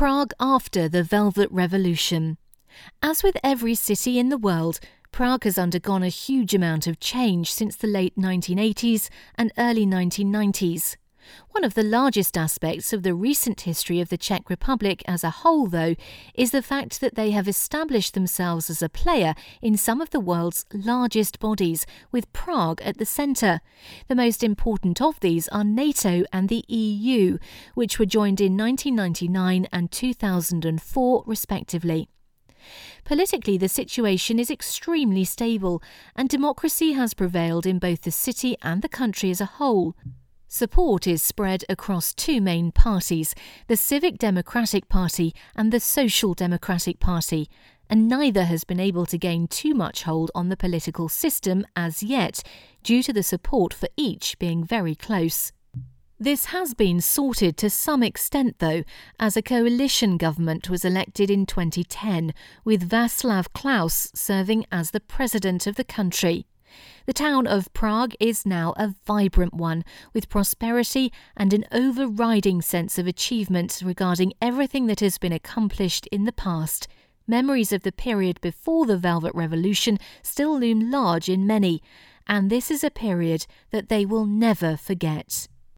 Prague after the Velvet Revolution. As with every city in the world, Prague has undergone a huge amount of change since the late 1980s and early 1990s. One of the largest aspects of the recent history of the Czech Republic as a whole, though, is the fact that they have established themselves as a player in some of the world's largest bodies, with Prague at the centre. The most important of these are NATO and the EU, which were joined in 1999 and 2004, respectively. Politically, the situation is extremely stable, and democracy has prevailed in both the city and the country as a whole. Support is spread across two main parties the Civic Democratic Party and the Social Democratic Party, and neither has been able to gain too much hold on the political system as yet, due to the support for each being very close. This has been sorted to some extent, though, as a coalition government was elected in 2010, with Václav Klaus serving as the president of the country. The town of Prague is now a vibrant one, with prosperity and an overriding sense of achievement regarding everything that has been accomplished in the past. Memories of the period before the Velvet Revolution still loom large in many, and this is a period that they will never forget.